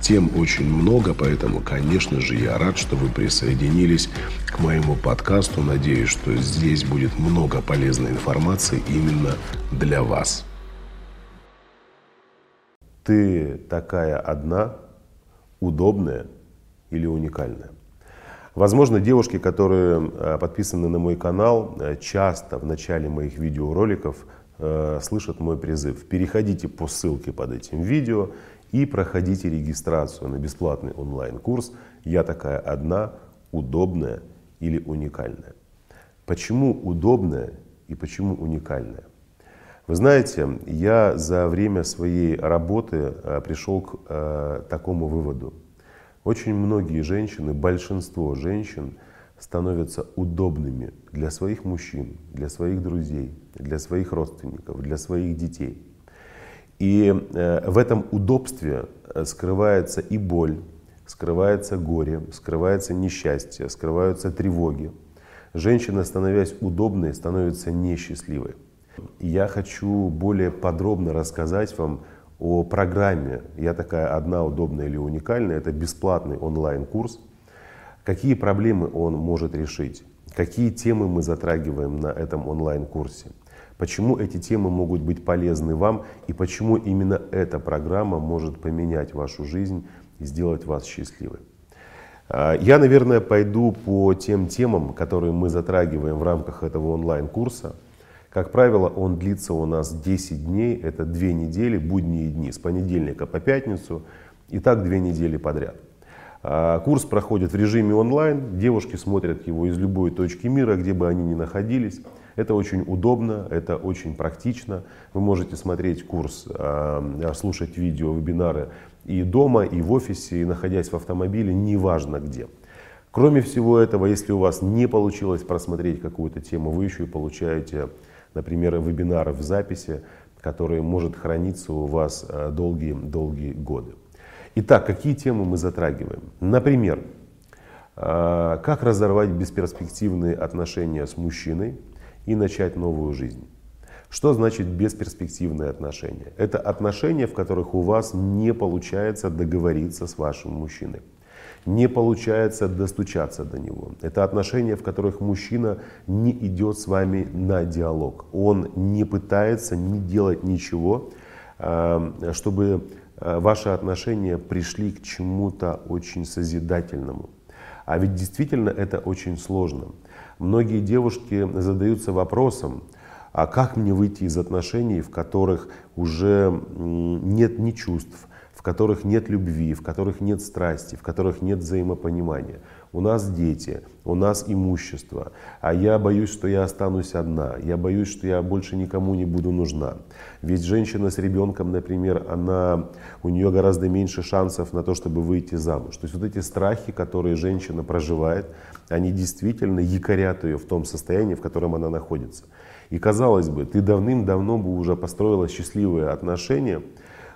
Тем очень много, поэтому, конечно же, я рад, что вы присоединились к моему подкасту. Надеюсь, что здесь будет много полезной информации именно для вас. Ты такая одна, удобная или уникальная? Возможно, девушки, которые э, подписаны на мой канал, э, часто в начале моих видеороликов э, слышат мой призыв. Переходите по ссылке под этим видео и проходите регистрацию на бесплатный онлайн-курс «Я такая одна, удобная или уникальная». Почему удобная и почему уникальная? Вы знаете, я за время своей работы э, пришел к э, такому выводу. Очень многие женщины, большинство женщин становятся удобными для своих мужчин, для своих друзей, для своих родственников, для своих детей. И э, в этом удобстве скрывается и боль, скрывается горе, скрывается несчастье, скрываются тревоги. Женщина, становясь удобной, становится несчастливой. Я хочу более подробно рассказать вам о программе «Я такая одна, удобная или уникальная». Это бесплатный онлайн-курс. Какие проблемы он может решить? Какие темы мы затрагиваем на этом онлайн-курсе? Почему эти темы могут быть полезны вам и почему именно эта программа может поменять вашу жизнь и сделать вас счастливой? А, я, наверное, пойду по тем темам, которые мы затрагиваем в рамках этого онлайн-курса – как правило, он длится у нас 10 дней, это 2 недели, будние дни, с понедельника по пятницу, и так 2 недели подряд. А, курс проходит в режиме онлайн, девушки смотрят его из любой точки мира, где бы они ни находились. Это очень удобно, это очень практично. Вы можете смотреть курс, а, слушать видео, вебинары и дома, и в офисе, и находясь в автомобиле, неважно где. Кроме всего этого, если у вас не получилось просмотреть какую-то тему, вы еще и получаете например, вебинаров в записи, которые может храниться у вас долгие-долгие э, годы. Итак, какие темы мы затрагиваем? Например, э, как разорвать бесперспективные отношения с мужчиной и начать новую жизнь. Что значит бесперспективные отношения? Это отношения, в которых у вас не получается договориться с вашим мужчиной не получается достучаться до него. Это отношения, в которых мужчина не идет с вами на диалог. Он не пытается не делать ничего, а, чтобы ваши отношения пришли к чему-то очень созидательному. А ведь действительно это очень сложно. Многие девушки задаются вопросом, а как мне выйти из отношений, в которых уже нет ни чувств, в которых нет любви, в которых нет страсти, в которых нет взаимопонимания. У нас дети, у нас имущество, а я боюсь, что я останусь одна, я боюсь, что я больше никому не буду нужна. Ведь женщина с ребенком, например, она, у нее гораздо меньше шансов на то, чтобы выйти замуж. То есть вот эти страхи, которые женщина проживает, они действительно якорят ее в том состоянии, в котором она находится. И казалось бы, ты давным-давно бы уже построила счастливые отношения,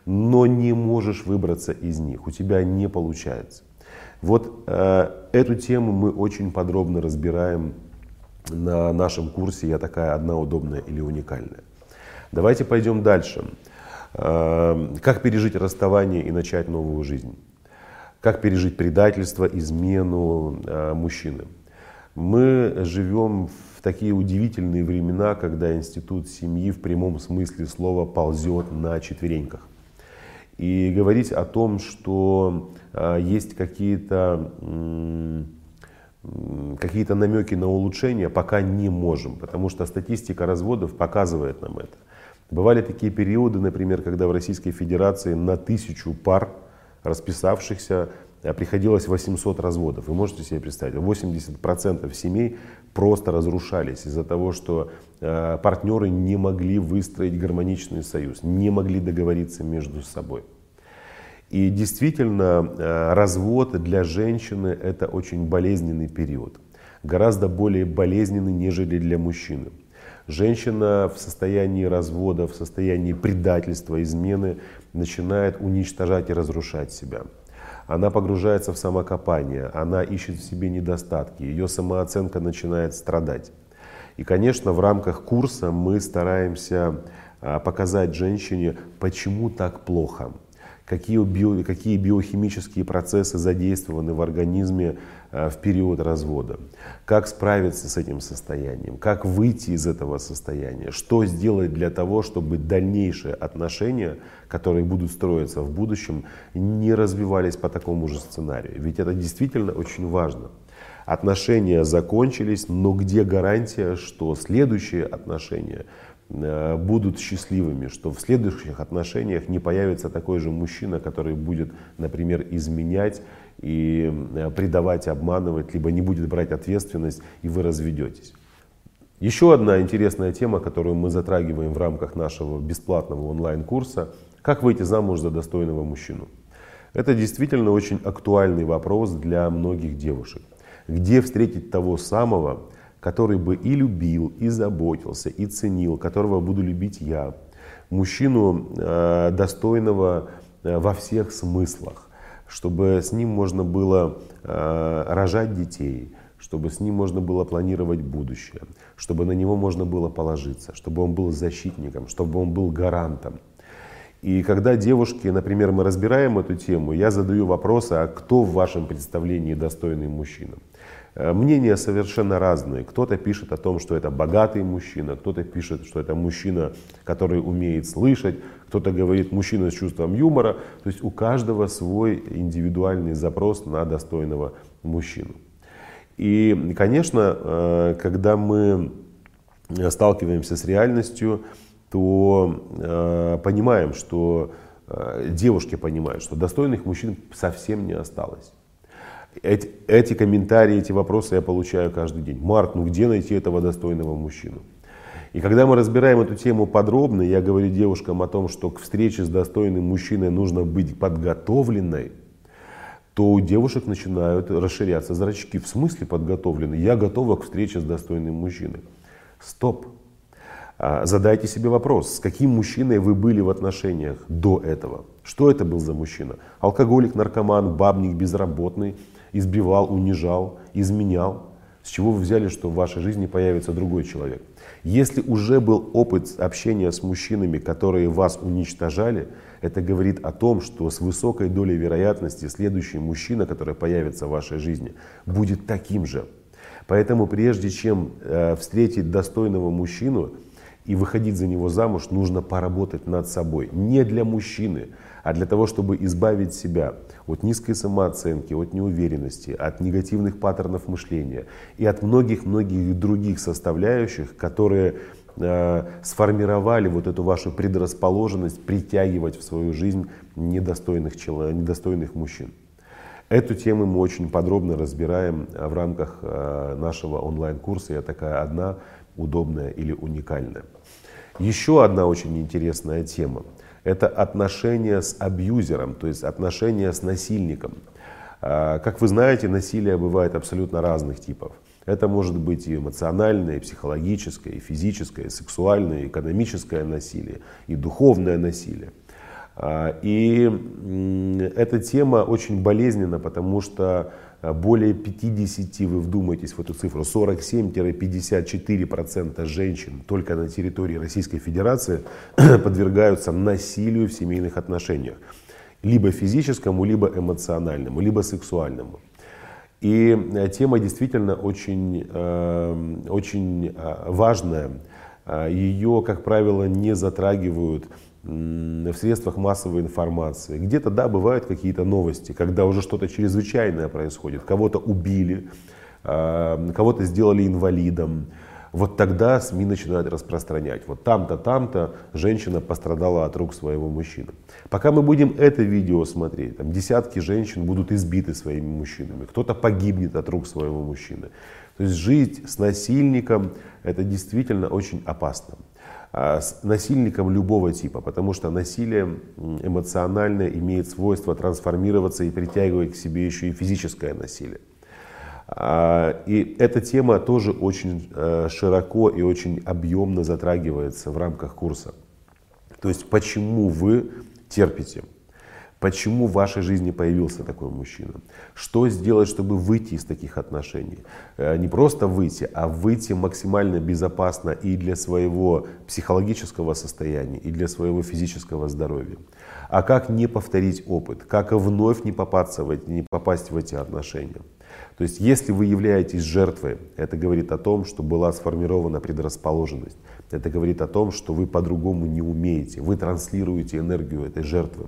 но не можешь выбраться из них, у тебя не получается. Вот э, эту тему мы очень подробно разбираем на нашем курсе «Я такая одна удобная или уникальная». Давайте пойдем дальше. Э, как пережить расставание и начать новую жизнь? Как пережить предательство, измену э, мужчины? Мы живем в такие удивительные времена, когда институт семьи в прямом смысле слова ползет на четвереньках. И говорить о том, что э, есть какие-то какие-то намеки на улучшение, пока не можем, потому что статистика разводов показывает нам это. Бывали такие периоды, например, когда в Российской Федерации на тысячу пар расписавшихся приходилось 800 разводов. Вы можете себе представить, 80% семей просто разрушались из-за того, что э, партнеры не могли выстроить гармоничный союз, не могли договориться между собой. И действительно, э, развод для женщины это очень болезненный период, гораздо более болезненный, нежели для мужчины. Женщина в состоянии развода, в состоянии предательства, измены начинает уничтожать и разрушать себя она погружается в самокопание, она ищет в себе недостатки, ее самооценка начинает страдать. И, конечно, в рамках курса мы стараемся а, показать женщине, почему так плохо, какие, био, какие биохимические процессы задействованы в организме в период развода, как справиться с этим состоянием, как выйти из этого состояния, что сделать для того, чтобы дальнейшие отношения, которые будут строиться в будущем, не развивались по такому же сценарию. Ведь это действительно очень важно. Отношения закончились, но где гарантия, что следующие отношения Э, будут счастливыми, что в следующих отношениях не появится такой же мужчина, который будет, например, изменять и э, предавать, обманывать, либо не будет брать ответственность, и вы разведетесь. Еще одна интересная тема, которую мы затрагиваем в рамках нашего бесплатного онлайн-курса, как выйти замуж за достойного мужчину. Это действительно очень актуальный вопрос для многих девушек. Где встретить того самого, который бы и любил, и заботился, и ценил, которого буду любить я. Мужчину э, достойного э, во всех смыслах, чтобы с ним можно было э, рожать детей, чтобы с ним можно было планировать будущее, чтобы на него можно было положиться, чтобы он был защитником, чтобы он был гарантом. И когда девушки, например, мы разбираем эту тему, я задаю вопрос, а кто в вашем представлении достойный мужчина? Э, мнения совершенно разные. Кто-то пишет о том, что это богатый мужчина, кто-то пишет, что это мужчина, который умеет слышать, кто-то говорит мужчина с чувством юмора. То есть у каждого свой индивидуальный запрос на достойного мужчину. И, конечно, э, когда мы сталкиваемся с реальностью, то э, понимаем, что девушки понимают, что достойных мужчин совсем не осталось. Эти, эти комментарии, эти вопросы я получаю каждый день. Марк, ну где найти этого достойного мужчину? И когда мы разбираем эту тему подробно, я говорю девушкам о том, что к встрече с достойным мужчиной нужно быть подготовленной, то у девушек начинают расширяться зрачки. В смысле подготовлены? Я готова к встрече с достойным мужчиной. Стоп. А, задайте себе вопрос, с каким мужчиной вы были в отношениях до этого? Что это был за мужчина? Алкоголик, наркоман, бабник, безработный – избивал, унижал, изменял. С чего вы взяли, что в вашей жизни появится другой человек? Если уже был опыт общения с мужчинами, которые вас уничтожали, это говорит о том, что с высокой долей вероятности следующий мужчина, который появится в вашей жизни, будет таким же. Поэтому прежде чем э, встретить достойного мужчину и выходить за него замуж, нужно поработать над собой. Не для мужчины, а для того, чтобы избавить себя от низкой самооценки, от неуверенности, от негативных паттернов мышления и от многих-многих других составляющих, которые э, сформировали вот эту вашу предрасположенность притягивать в свою жизнь недостойных, недостойных мужчин. Эту тему мы очень подробно разбираем в рамках э, нашего онлайн-курса. Я такая одна, удобная или уникальная. Еще одна очень интересная тема это отношения с абьюзером, то есть отношения с насильником. А, как вы знаете, насилие бывает абсолютно разных типов. Это может быть и эмоциональное, и психологическое, и физическое, и сексуальное, и экономическое насилие, и духовное насилие. А, и эта тема очень болезненна, потому что более 50, вы вдумайтесь в эту цифру, 47-54% женщин только на территории Российской Федерации подвергаются насилию в семейных отношениях. Либо физическому, либо эмоциональному, либо сексуальному. И э, тема действительно очень, э, очень э, важная. Ее, как правило, не затрагивают в средствах массовой информации. Где-то, да, бывают какие-то новости, когда уже что-то чрезвычайное происходит. Кого-то убили, а, кого-то сделали инвалидом, Вот тогда СМИ начинают распространять. Вот там-то, там-то женщина пострадала от рук своего мужчины. Пока мы будем это видео смотреть, там десятки женщин будут избиты своими мужчинами. Кто-то погибнет от рук своего мужчины. То есть жить с насильником это действительно очень опасно. А с насильником любого типа, потому что насилие эмоциональное имеет свойство трансформироваться и притягивать к себе еще и физическое насилие. А, и эта тема тоже очень э, широко и очень объемно затрагивается в рамках курса. То есть почему вы терпите, почему в вашей жизни появился такой мужчина, что сделать, чтобы выйти из таких отношений. Э, не просто выйти, а выйти максимально безопасно и для своего психологического состояния, и для своего физического здоровья. А как не повторить опыт, как вновь не попасться в не попасть в эти отношения. То есть, если вы являетесь жертвой, это говорит о том, что была сформирована предрасположенность. Это говорит о том, что вы по-другому не умеете. Вы транслируете энергию этой жертвы.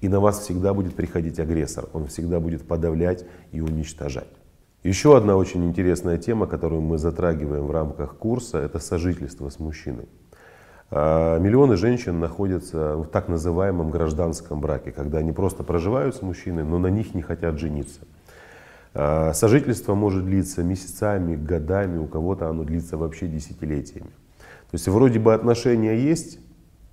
И на вас всегда будет приходить агрессор. Он всегда будет подавлять и уничтожать. Еще одна очень интересная тема, которую мы затрагиваем в рамках курса, это сожительство с мужчиной. А, миллионы женщин находятся в так называемом гражданском браке, когда они просто проживают с мужчиной, но на них не хотят жениться. А, сожительство может длиться месяцами, годами, у кого-то оно длится вообще десятилетиями. То есть вроде бы отношения есть,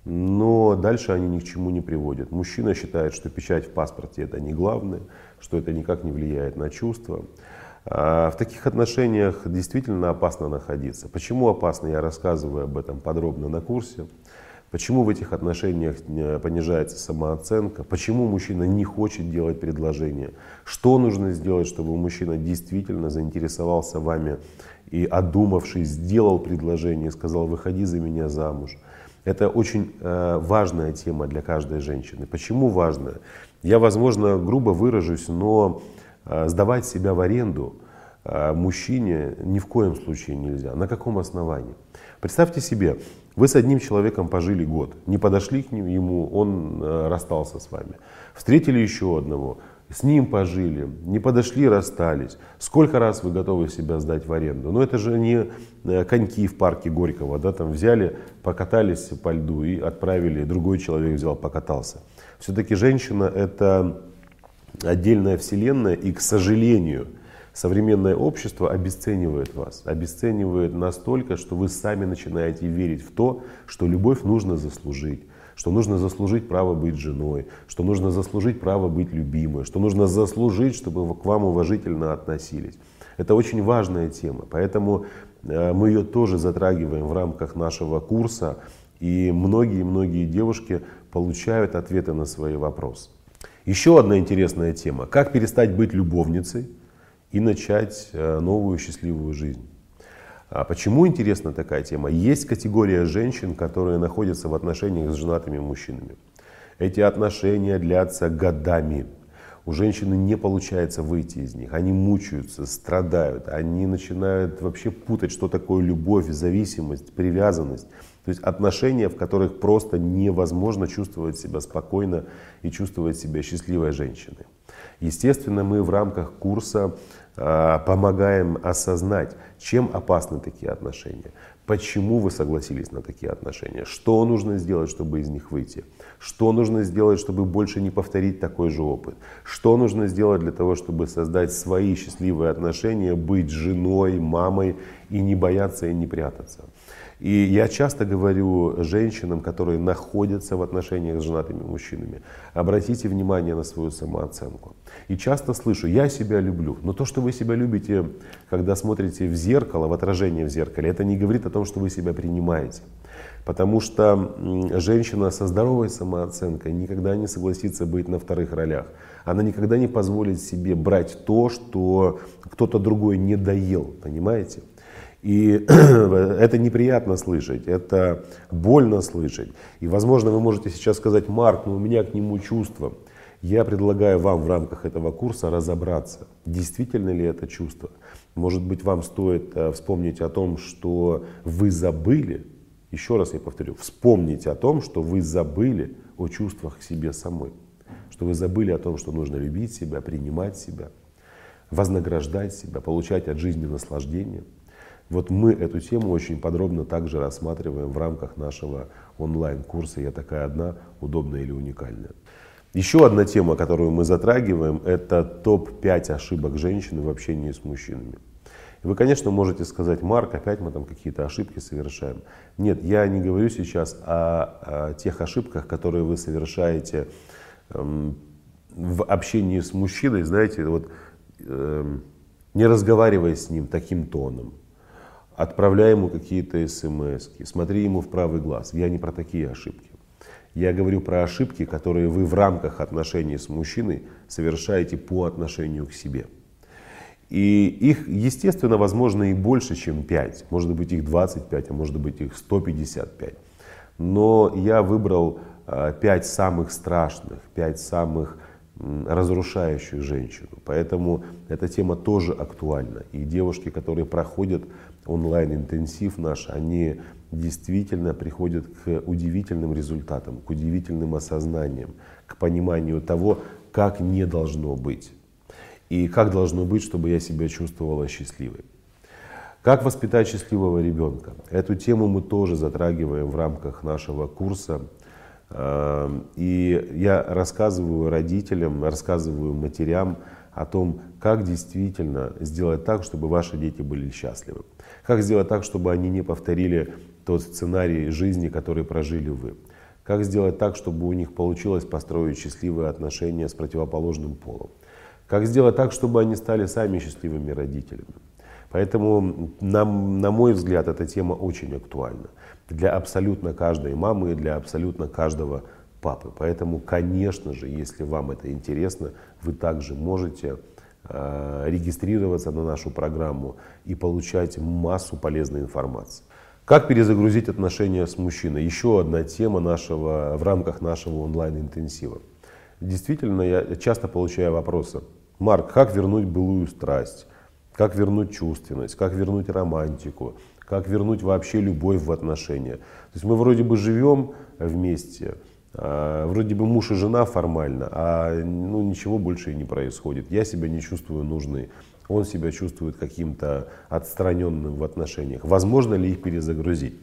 но дальше они ни к чему не приводят. Мужчина считает, что печать в паспорте это не главное, что это никак не влияет на чувства. А в таких отношениях действительно опасно находиться. Почему опасно, я рассказываю об этом подробно на курсе. Почему в этих отношениях понижается самооценка? Почему мужчина не хочет делать предложение? Что нужно сделать, чтобы мужчина действительно заинтересовался вами и, одумавшись, сделал предложение и сказал, выходи за меня замуж? Это очень э, важная тема для каждой женщины. Почему важная? Я, возможно, грубо выражусь, но э, сдавать себя в аренду э, мужчине ни в коем случае нельзя. На каком основании? Представьте себе, вы с одним человеком пожили год, не подошли к нему, он э, расстался с вами. Встретили еще одного, с ним пожили, не подошли, расстались. Сколько раз вы готовы себя сдать в аренду? Но это же не э, коньки в парке Горького, да, там взяли, покатались по льду и отправили, другой человек взял, покатался. Все-таки женщина это отдельная вселенная, и, к сожалению, Современное общество обесценивает вас, обесценивает настолько, что вы сами начинаете верить в то, что любовь нужно заслужить, что нужно заслужить право быть женой, что нужно заслужить право быть любимой, что нужно заслужить, чтобы к вам уважительно относились. Это очень важная тема, поэтому э, мы ее тоже затрагиваем в рамках нашего курса, и многие-многие девушки получают ответы на свои вопросы. Еще одна интересная тема. Как перестать быть любовницей и начать э, новую счастливую жизнь. А почему интересна такая тема? Есть категория женщин, которые находятся в отношениях с женатыми мужчинами. Эти отношения длятся годами. У женщины не получается выйти из них. Они мучаются, страдают. Они начинают вообще путать, что такое любовь, зависимость, привязанность. То есть отношения, в которых просто невозможно чувствовать себя спокойно и чувствовать себя счастливой женщиной. Естественно, мы в рамках курса помогаем осознать, чем опасны такие отношения, почему вы согласились на такие отношения, что нужно сделать, чтобы из них выйти, что нужно сделать, чтобы больше не повторить такой же опыт, что нужно сделать для того, чтобы создать свои счастливые отношения, быть женой, мамой и не бояться и не прятаться. И я часто говорю женщинам, которые находятся в отношениях с женатыми мужчинами, обратите внимание на свою самооценку. И часто слышу, я себя люблю. Но то, что вы себя любите, когда смотрите в зеркало, в отражение в зеркале, это не говорит о том, что вы себя принимаете. Потому что женщина со здоровой самооценкой никогда не согласится быть на вторых ролях. Она никогда не позволит себе брать то, что кто-то другой не доел, понимаете? И это неприятно слышать, это больно слышать. И, возможно, вы можете сейчас сказать, Марк, ну у меня к нему чувство. Я предлагаю вам в рамках этого курса разобраться, действительно ли это чувство. Может быть, вам стоит э, вспомнить о том, что вы забыли, еще раз я повторю, вспомните о том, что вы забыли о чувствах к себе самой, что вы забыли о том, что нужно любить себя, принимать себя, вознаграждать себя, получать от жизни наслаждение – Вот мы эту тему очень подробно также рассматриваем в рамках нашего онлайн-курса «Я такая одна, удобная или уникальная». Еще одна тема, которую мы затрагиваем, это топ-5 ошибок женщины в общении с мужчинами. вы, конечно, можете сказать, Марк, опять мы там какие-то ошибки совершаем. Нет, я не говорю сейчас о, о тех ошибках, которые вы совершаете эм, в общении с мужчиной, знаете, вот эм, не разговаривая с ним таким тоном, отправляя ему какие-то смс, смотри ему в правый глаз. Я не про такие ошибки. Я говорю про ошибки, которые вы в рамках отношений с мужчиной совершаете по отношению к себе. И их, естественно, возможно и больше, чем 5. Может быть их 25, а может быть их 155. Но я выбрал 5 а, самых страшных, 5 самых разрушающих женщину. Поэтому эта тема тоже актуальна. И девушки, которые проходят онлайн-интенсив наш, они действительно приходят к удивительным результатам, к удивительным осознаниям, к пониманию того, как не должно быть. И как должно быть, чтобы я себя чувствовала счастливой. Как воспитать счастливого ребенка? Эту тему мы тоже затрагиваем в рамках нашего курса. Эм, и я рассказываю родителям, рассказываю матерям о том, как действительно сделать так, чтобы ваши дети были счастливы. Как сделать так, чтобы они не повторили тот сценарий жизни, который прожили вы. Как сделать так, чтобы у них получилось построить счастливые отношения с противоположным полом. Как сделать так, чтобы они стали сами счастливыми родителями. Поэтому, на, на мой взгляд, эта тема очень актуальна для абсолютно каждой мамы и для абсолютно каждого папы. Поэтому, конечно же, если вам это интересно, вы также можете э, регистрироваться на нашу программу и получать массу полезной информации. Как перезагрузить отношения с мужчиной? Еще одна тема нашего, в рамках нашего онлайн-интенсива. Действительно, я часто получаю вопросы. Марк, как вернуть былую страсть? Как вернуть чувственность? Как вернуть романтику? Как вернуть вообще любовь в отношения? То есть мы вроде бы живем вместе, а, вроде бы муж и жена формально, а ну, ничего больше и не происходит. Я себя не чувствую нужной он себя чувствует каким-то отстраненным в отношениях. Возможно ли их перезагрузить?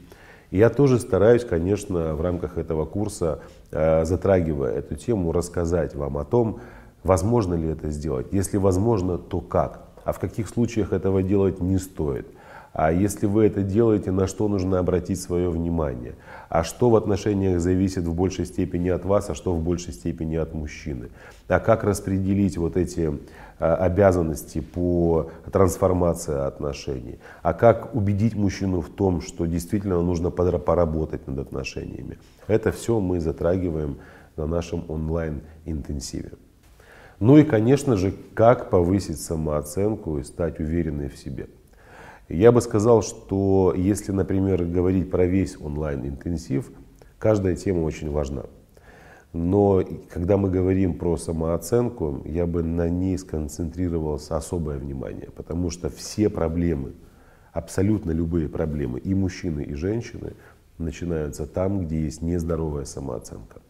Я тоже стараюсь, конечно, в рамках этого курса, э, затрагивая эту тему, рассказать вам о том, возможно ли это сделать. Если возможно, то как? А в каких случаях этого делать не стоит? А если вы это делаете, на что нужно обратить свое внимание? А что в отношениях зависит в большей степени от вас, а что в большей степени от мужчины? А как распределить вот эти обязанности по трансформации отношений, а как убедить мужчину в том, что действительно нужно поработать над отношениями. Это все мы затрагиваем на нашем онлайн-интенсиве. Ну и, конечно же, как повысить самооценку и стать уверенной в себе. Я бы сказал, что если, например, говорить про весь онлайн-интенсив, каждая тема очень важна. Но когда мы говорим про самооценку, я бы на ней сконцентрировался особое внимание, потому что все проблемы, абсолютно любые проблемы, и мужчины, и женщины, начинаются там, где есть нездоровая самооценка.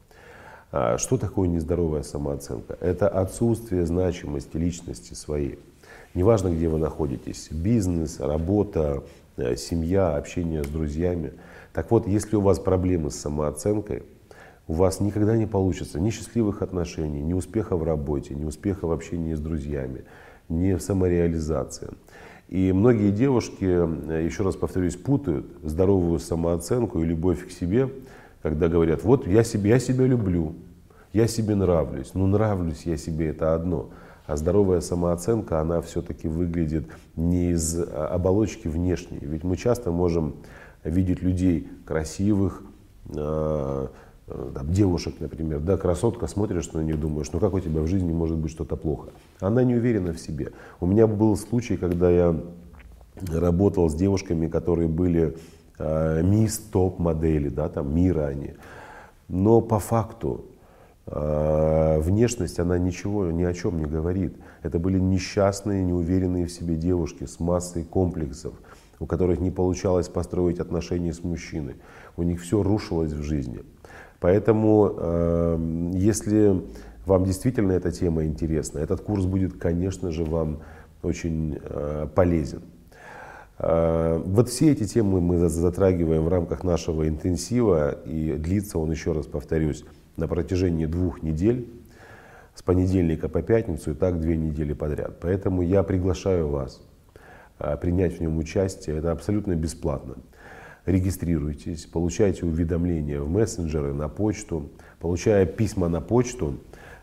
А что такое нездоровая самооценка? Это отсутствие значимости личности своей. Неважно, где вы находитесь, бизнес, работа, э, семья, общение с друзьями. Так вот, если у вас проблемы с самооценкой, у вас никогда не получится ни счастливых отношений, ни успеха в работе, ни успеха в общении с друзьями, ни в самореализации. И многие девушки, э, еще раз повторюсь, путают здоровую самооценку и любовь к себе, когда говорят, вот я, себе, я себя люблю, я себе нравлюсь. Ну нравлюсь я себе это одно. А здоровая самооценка, она все-таки выглядит не из а, оболочки внешней. Ведь мы часто можем видеть людей красивых, э, Э, там, девушек, например, да, красотка, смотришь на нее, думаешь, ну как у тебя в жизни может быть что-то плохо? Она не уверена в себе. У меня был случай, когда я работал с девушками, которые были э, мисс топ-модели, да, там мира они. Но по факту э, внешность, она ничего, ни о чем не говорит. Это были несчастные, неуверенные в себе девушки с массой комплексов, у которых не получалось построить отношения с мужчиной. У них все рушилось в жизни. Поэтому, эм, если вам действительно эта тема интересна, этот курс будет, конечно же, вам очень э, полезен. Э, вот все эти темы мы затрагиваем в рамках нашего интенсива, и длится он, еще раз повторюсь, на протяжении двух недель, с понедельника по пятницу, и так две недели подряд. Поэтому я приглашаю вас э, принять в нем участие. Это абсолютно бесплатно. Регистрируйтесь, получайте уведомления в мессенджеры, на почту. Получая письма на почту,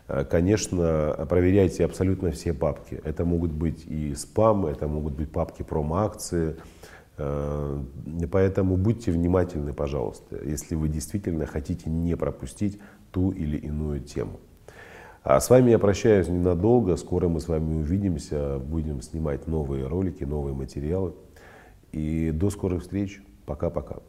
Э, конечно, проверяйте абсолютно все папки. Это могут быть и спам, это могут быть папки промо-акции. Э, поэтому будьте внимательны, пожалуйста, если вы действительно хотите не пропустить ту или иную тему. А с вами я прощаюсь ненадолго. Скоро мы с вами увидимся, будем снимать новые ролики, новые материалы. И до скорых встреч. Пока-пока.